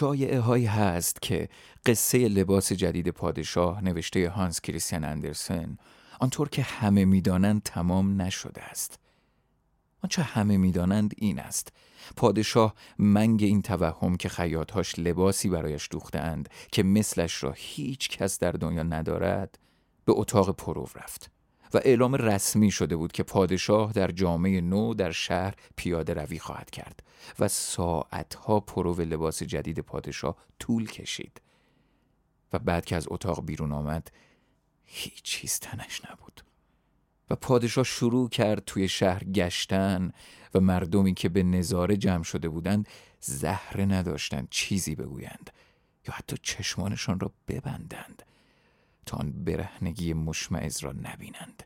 شایعه هایی هست که قصه لباس جدید پادشاه نوشته هانس کریستیان اندرسن آنطور که همه می‌دانند تمام نشده است. آنچه همه می‌دانند این است. پادشاه منگ این توهم که خیاطهاش لباسی برایش دوختند که مثلش را هیچ کس در دنیا ندارد به اتاق پرو رفت. و اعلام رسمی شده بود که پادشاه در جامعه نو در شهر پیاده روی خواهد کرد و ساعتها پرو لباس جدید پادشاه طول کشید و بعد که از اتاق بیرون آمد هیچ چیز تنش نبود و پادشاه شروع کرد توی شهر گشتن و مردمی که به نظاره جمع شده بودند زهره نداشتند چیزی بگویند یا حتی چشمانشان را ببندند. آن برهنگی مشمعز را نبینند.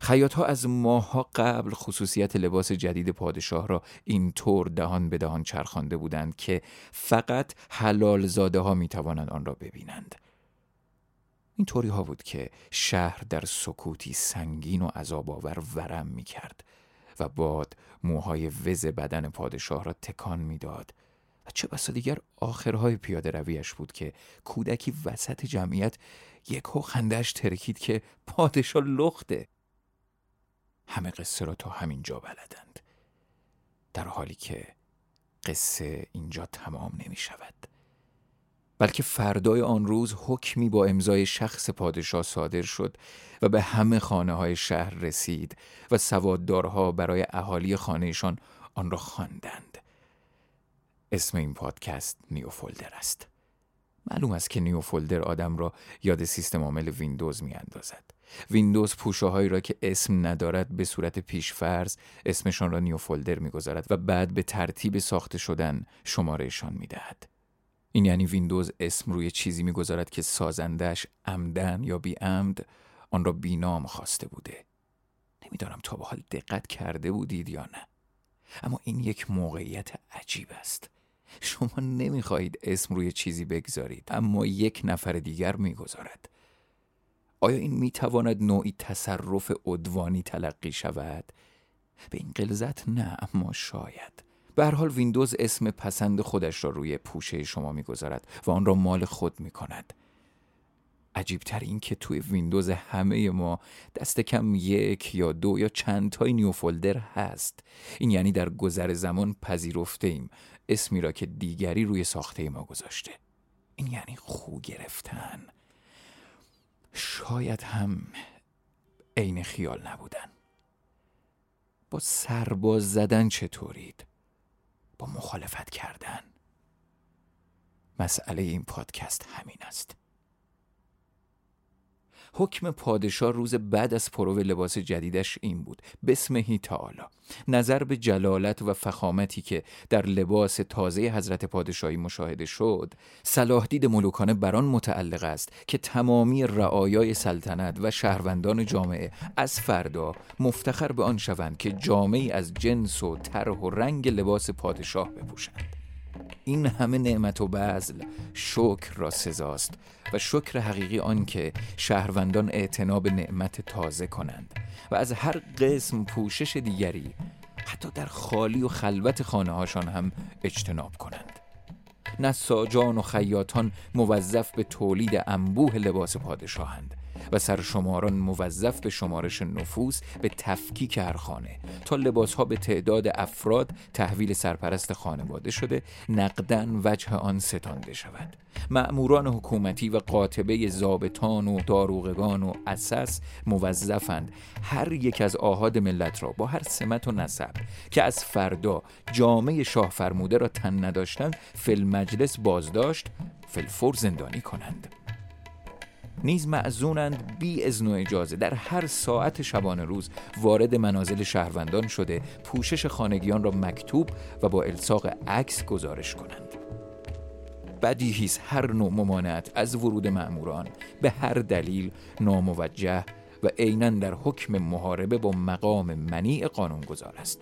خیاط ها از ماهها قبل خصوصیت لباس جدید پادشاه را اینطور دهان به دهان چرخانده بودند که فقط حلال زاده ها می توانند آن را ببینند. این طوری ها بود که شهر در سکوتی سنگین و عذاب آور ورم می کرد و باد موهای وز بدن پادشاه را تکان می‌داد. و چه بسا دیگر آخرهای پیاده رویش بود که کودکی وسط جمعیت یک خندش ترکید که پادشاه لخته همه قصه را همین جا بلدند در حالی که قصه اینجا تمام نمی شود بلکه فردای آن روز حکمی با امضای شخص پادشاه صادر شد و به همه خانه های شهر رسید و سواددارها برای اهالی خانهشان آن را خواندند. اسم این پادکست نیوفولدر است. معلوم است که New Folder آدم را یاد سیستم عامل ویندوز می اندازد. ویندوز پوشههایی را که اسم ندارد به صورت پیشفرض اسمشان را New Folder می‌گذارد و بعد به ترتیب ساخته شدن شمارهشان می‌دهد. این یعنی ویندوز اسم روی چیزی می‌گذارد که سازندش عمدا یا بی عمد آن را بینام خواسته بوده نمی‌دانم تا به حال دقت کرده بودید یا نه اما این یک موقعیت عجیب است شما نمی‌خواهید اسم روی چیزی بگذارید اما یک نفر دیگر می‌گذارد آیا این می‌تواند نوعی تصرف عدوانی تلقی شود؟ به این قلزت نه اما شاید به هر حال ویندوز اسم پسند خودش را روی پوشه شما می‌گذارد و آن را مال خود می کند. عجیبتر این که توی ویندوز همه ما دست کم یک یا دو یا چند تای نیو فولدر هست این یعنی در گذر زمان پذیرفته ایم اسمی را که دیگری روی ساخته ما گذاشته. این یعنی خو گرفتن. شاید هم عین خیال نبودن. با سرباز زدن چطورید؟ با مخالفت کردن. مسئله این پادکست همین است. حکم پادشاه روز بعد از پرو لباس جدیدش این بود. بسمهی تعالی. نظر به جلالت و فخامتی که در لباس تازه حضرت پادشاهی مشاهده شد صلاح دید ملوکانه بران متعلق است که تمامی رعایای سلطنت و شهروندان جامعه از فردا مفتخر به آن شوند که جامعی از جنس و طرح و رنگ لباس پادشاه بپوشند. این همه نعمت و بذل شکر را سزاست و شکر حقیقی آن که شهروندان اعتناب نعمت تازه کنند و از هر قسم پوشش دیگری حتی در خالی و خلوت خانه هاشان هم اجتناب کنند. نساجان و خیاطان موظف به تولید انبوه لباس پادشاهند. و سرشماران موظف به شمارش نفوس به تفکیک هر خانه تا لباس ها به تعداد افراد تحویل سرپرست خانواده شده نقدن وجه آن ستانده شود. مأموران حکومتی و قاطبه زابطان و داروغگان و اساس موظفند. هر یک از آهاد ملت را با هر سمت و نسب که از فردا جامعه شاه فرموده را تن نداشتند فل مجلس بازداشت فلفور زندانی کنند. نیز معزونند بی اذن و اجازه. در هر ساعت شبانه روز وارد منازل شهروندان شده پوشش خانگیان را مکتوب و با الساق عکس گزارش کنند. بدیهی هر نوع ممانعت از ورود مأموران. به هر دلیل ناموجه و عینا در حکم محاربه با مقام منیع قانونگذار است.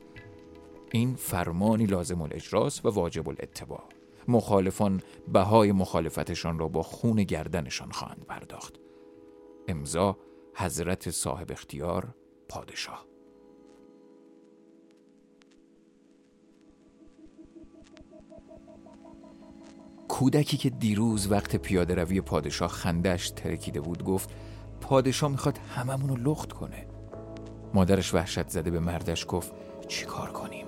این فرمانی لازم الاجراست و واجب الاتباع مخالفان بهای مخالفتشان را با خون گردنشان خواهند پرداخت. امضا حضرت صاحب اختیار پادشاه. کودکی که دیروز وقت پیاده روی پادشاه خندش ترکیده بود گفت پادشاه می‌خواد هممون رو لخت کنه. مادرش وحشت زده به مردش گفت چی کار کنیم؟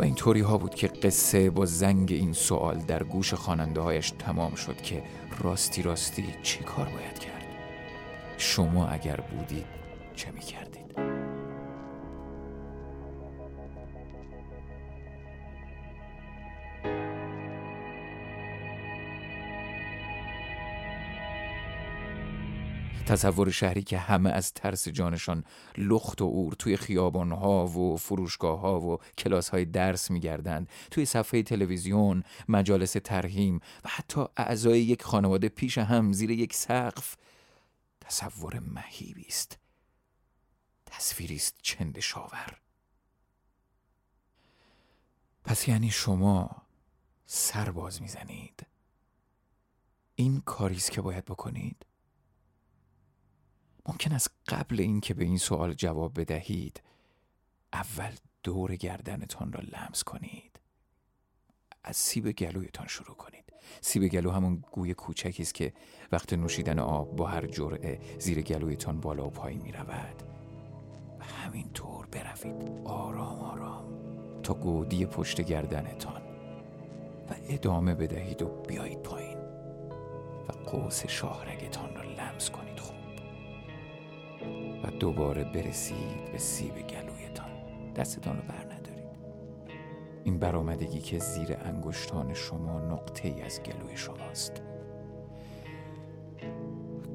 و این طوری ها بود که قصه با زنگ این سوال در گوش خواننده هایش تمام شد که راستی راستی چی کار باید کرد شما اگر بودید چه می کردید؟ تصور شهری که همه از ترس جانشان لخت و اور توی خیابانها و فروشگاه و کلاس های درس میگردند توی صفحه تلویزیون مجالس ترهیم و حتی اعضای یک خانواده پیش هم زیر یک سقف. تصور مهیبی است. تصویری است چند شاور پس یعنی شما سرباز می‌زنید. این کاری است که باید بکنید ممکن است قبل اینکه به این سوال جواب بدهید اول دور گردنتان را لمس کنید. از سیب گلویتان شروع کنید. سیب گلو همون گوی کوچکی است که وقت نوشیدن آب با هر جرعه زیر گلویتان بالا و پایین می رود و همین طور بروید آرام آرام. تا گودی پشت گردنتان. و ادامه بدهید و بیایید پایین. و قوس شاهرگتان را لمس کنید. و دوباره برسید به سیب گلویتان. دستتان رو بر ندارید. این برآمدگی که زیر انگشتان شما نقطه ای از گلوی شماست.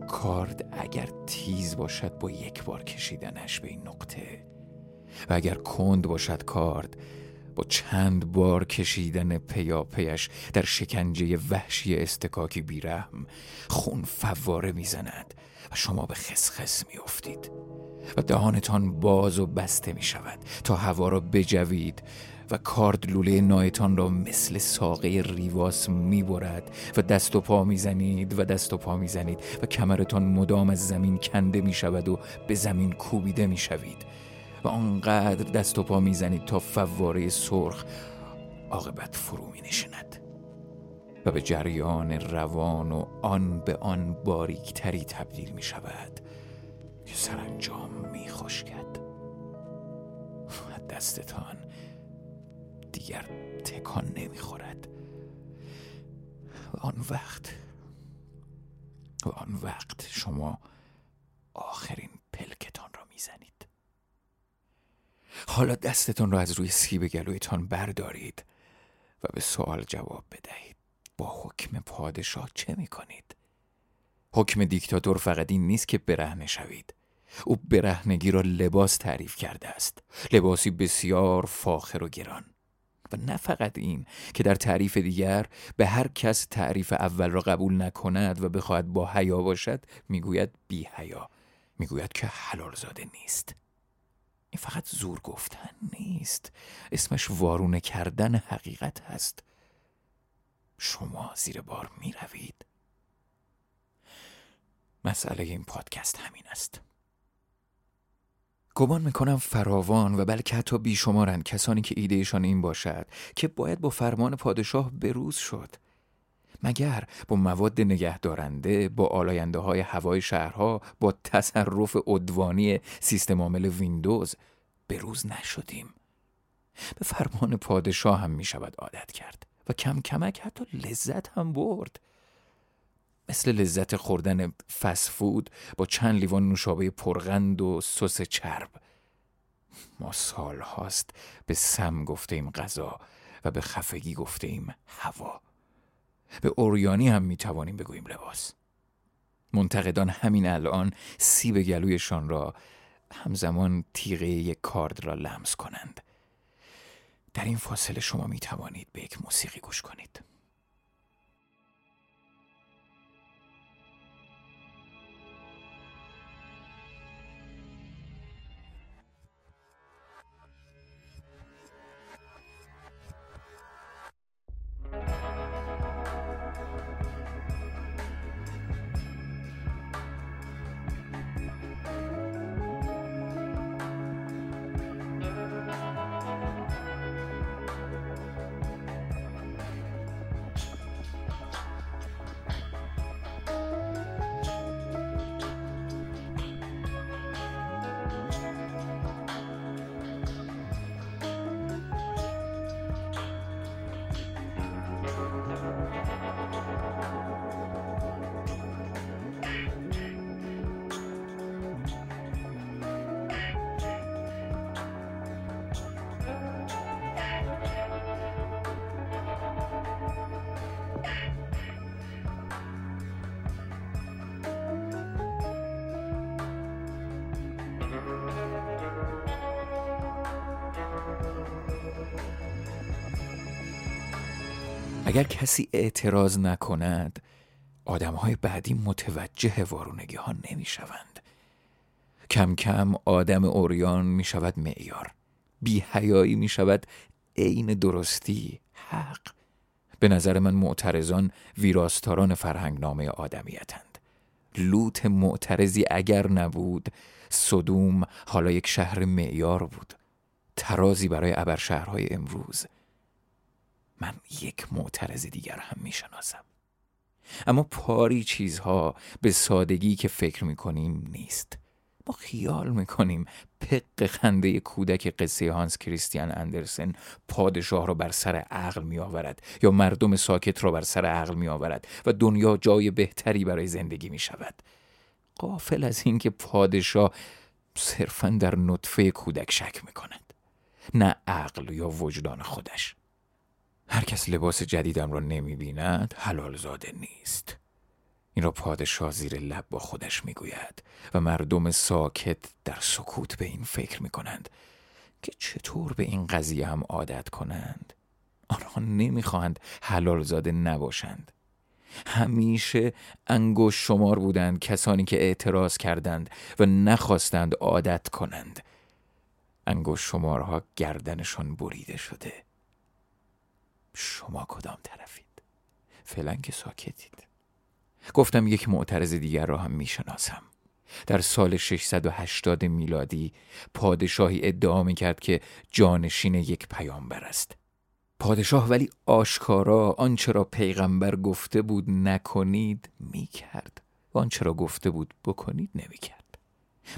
کارد اگر تیز باشد با یک بار کشیدنش به این نقطه و اگر کند باشد کارد با چند بار کشیدن پیاپیش در شکنجه وحشی استکاکی بیرحم خون فواره می‌زند و شما به خسخس میافتید و دهانتان باز و بسته می شود تا هوا را بجوید و کارد لوله نایتان را مثل ساقه ریواس می برد و دست و پا می زنید و دست و پا می زنید و کمرتان مدام از زمین کنده می شود و به زمین کوبیده می شوید و آنقدر دست و پا می زنید تا فواره سرخ عاقبت فرو می نشند و به جریان روان و آن به آن باریکتری تبدیل می شود که سرانجام می خشکد دستتان دیگر تکان نمی خورد و آن وقت و آن وقت شما آخرین پلکتان را می‌زنید. حالا دستتان را از روی سیب گلویتان بردارید و به سوال جواب بدهید. با حکم پادشاه چه می کنید؟ حکم دیکتاتور فقط این نیست که برهنه شوید. او برهنگی را لباس تعریف کرده است. لباسی بسیار فاخر و گران. و نه فقط این که در تعریف دیگر به هر کس تعریف اول را قبول نکند و بخواهد با حیا باشد می‌گوید بی حیا می‌گوید که حلال زاده نیست. این فقط زور گفتن نیست. اسمش وارونه کردن حقیقت هست. شما زیر بار می روید مسئله این پادکست همین است. گمان می‌کنم فراوان و بلکه حتی بیشمارند کسانی که ایدهشان این باشد که باید با فرمان پادشاه بروز شد. مگر با مواد نگهدارنده با آلاینده های هوای شهرها با تصرف ادوانی سیستم عامل ویندوز بروز نشدیم. به فرمان پادشاه هم می شود عادت کرد و کم کمک حتی لذت هم برد. مثل لذت خوردن فسفود با چند لیوان نوشابه پرغند و سس چرب. ما سال هاست به سم گفته ایم غذا و به خفگی گفته ایم هوا. به اوریانی هم می توانیم بگوییم لباس. منتقدان همین الان سیب گلویشان را همزمان تیغه یک کارد را لمس کنند. در این فاصله شما می توانید به یک موسیقی گوش کنید. اگر کسی اعتراض نکند آدمهای بعدی متوجه وارونگی ها نمی شوند. کم کم آدم اوریان می شود معیار. بیهیایی می شود عین درستی حق. به نظر من معترضان ویراستاران فرهنگنامه آدمیتند. لوت معترضی اگر نبود صدوم حالا یک شهر معیار بود. ترازی برای ابرشهرهای امروز. من یک معترض دیگر هم می‌شناسم. اما پاری چیزها به سادگی که فکر می‌کنیم نیست. ما خیال می‌کنیم پق خنده کودک قصه هانس کریستیان اندرسن پادشاه را بر سر عقل می آورد یا مردم ساکت را بر سر عقل می آورد و دنیا جای بهتری برای زندگی می شود قافل از اینکه پادشاه صرفا در نطفه کودک شک می کند نه عقل یا وجدان خودش. هر کس لباس جدیدم را نمی بیند حلال زاده نیست. این را پادشاه زیر لب با خودش می‌گوید و مردم ساکت در سکوت به این فکر می کنند که چطور به این قضیه هم عادت کنند. آنها نمی‌خواهند حلال زاده نباشند. همیشه انگوش شمار بودند کسانی که اعتراض کردند و نخواستند عادت کنند. انگوش شمارها گردنشان بریده شده. شما کدام طرفید؟ فعلا که ساکتید. گفتم یک معترض دیگر را هم می‌شناسم. در سال 680 میلادی پادشاهی ادعا می کرد که جانشین یک پیامبر است. پادشاه ولی آشکارا آنچه را پیغمبر گفته بود نکنید می کرد و آنچه را گفته بود بکنید نمی کرد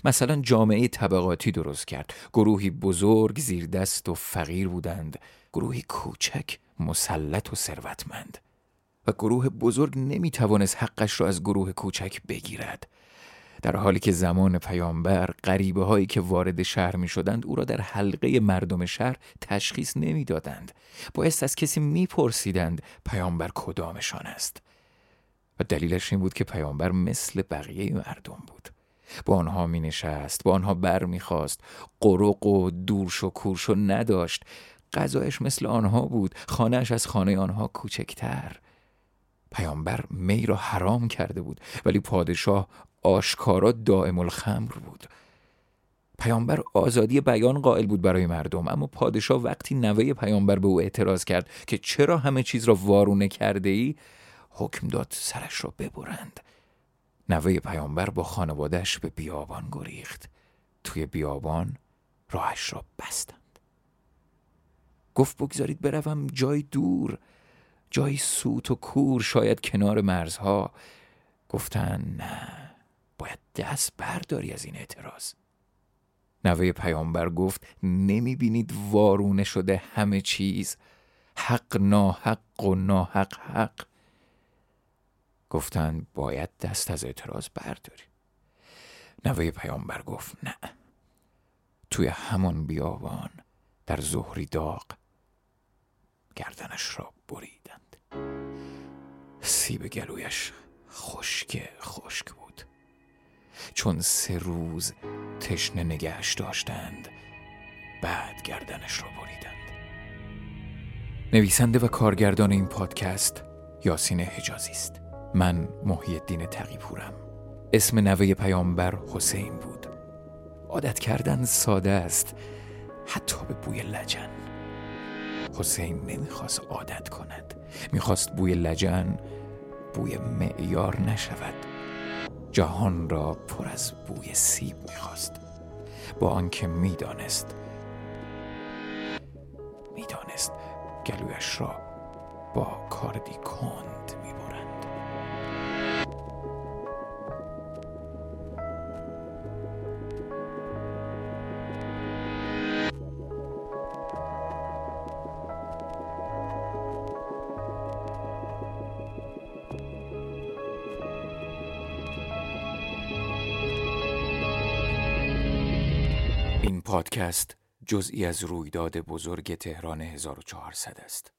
مثلا جامعه طبقاتی درست کرد. گروهی بزرگ زیر دست و فقیر بودند. گروهی کوچک مسلط و ثروتمند و گروه بزرگ نمی توانست حقش را از گروه کوچک بگیرد. در حالی که زمان پیامبر غریبه هایی که وارد شهر می شدند او را در حلقه مردم شهر تشخیص نمی دادند بایست از کسی می پرسیدند پیامبر کدامشان است. و دلیلش این بود که پیامبر مثل بقیه مردم بود. با آنها می نشست با آنها بر می خواست قرق و دورش و کورش و نداشت. غذایش مثل آنها بود. خانهش از خانه آنها کوچکتر. پیامبر می را حرام کرده بود ولی پادشاه آشکارا دائم الخمر بود. پیامبر آزادی بیان قائل بود برای مردم اما پادشاه وقتی نوه پیامبر به او اعتراض کرد که چرا همه چیز را وارونه کرده ای حکم داد سرش را ببرند. نوه پیامبر با خانوادهش به بیابان گریخت. توی بیابان راهش را بستند. گفت بگذارید بروم جای دور جایی سوت و کور شاید کنار مرزها. گفتن نه باید دست برداری از این اعتراض. نوه پیامبر گفت نمی بینید وارونه شده همه چیز؟ حق ناحق و ناحق حق. گفتن باید دست از اعتراض برداری. نوه پیامبر گفت نه. توی همان بیابان در ظهری داغ گردنش را بریدند. سیب گلویش خشک خشک بود. چون سه روز تشنه نگهش داشتند بعد گردنش را بریدند. نویسنده و کارگردان این پادکست یاسین حجازی است. من محی الدین تقیپورم. اسم نوه پیامبر حسین بود. عادت کردن ساده است حتی به بوی لجن. حسین نمی‌خواست عادت کند. می‌خواست بوی لجن بوی معیار نشود. جهان را پر از بوی سیب می‌خواست. با آنکه می‌دانست می‌دانست گلویش را با کاردی کند. پادکست جزئی از رویداد بزرگ تهران 1400 است.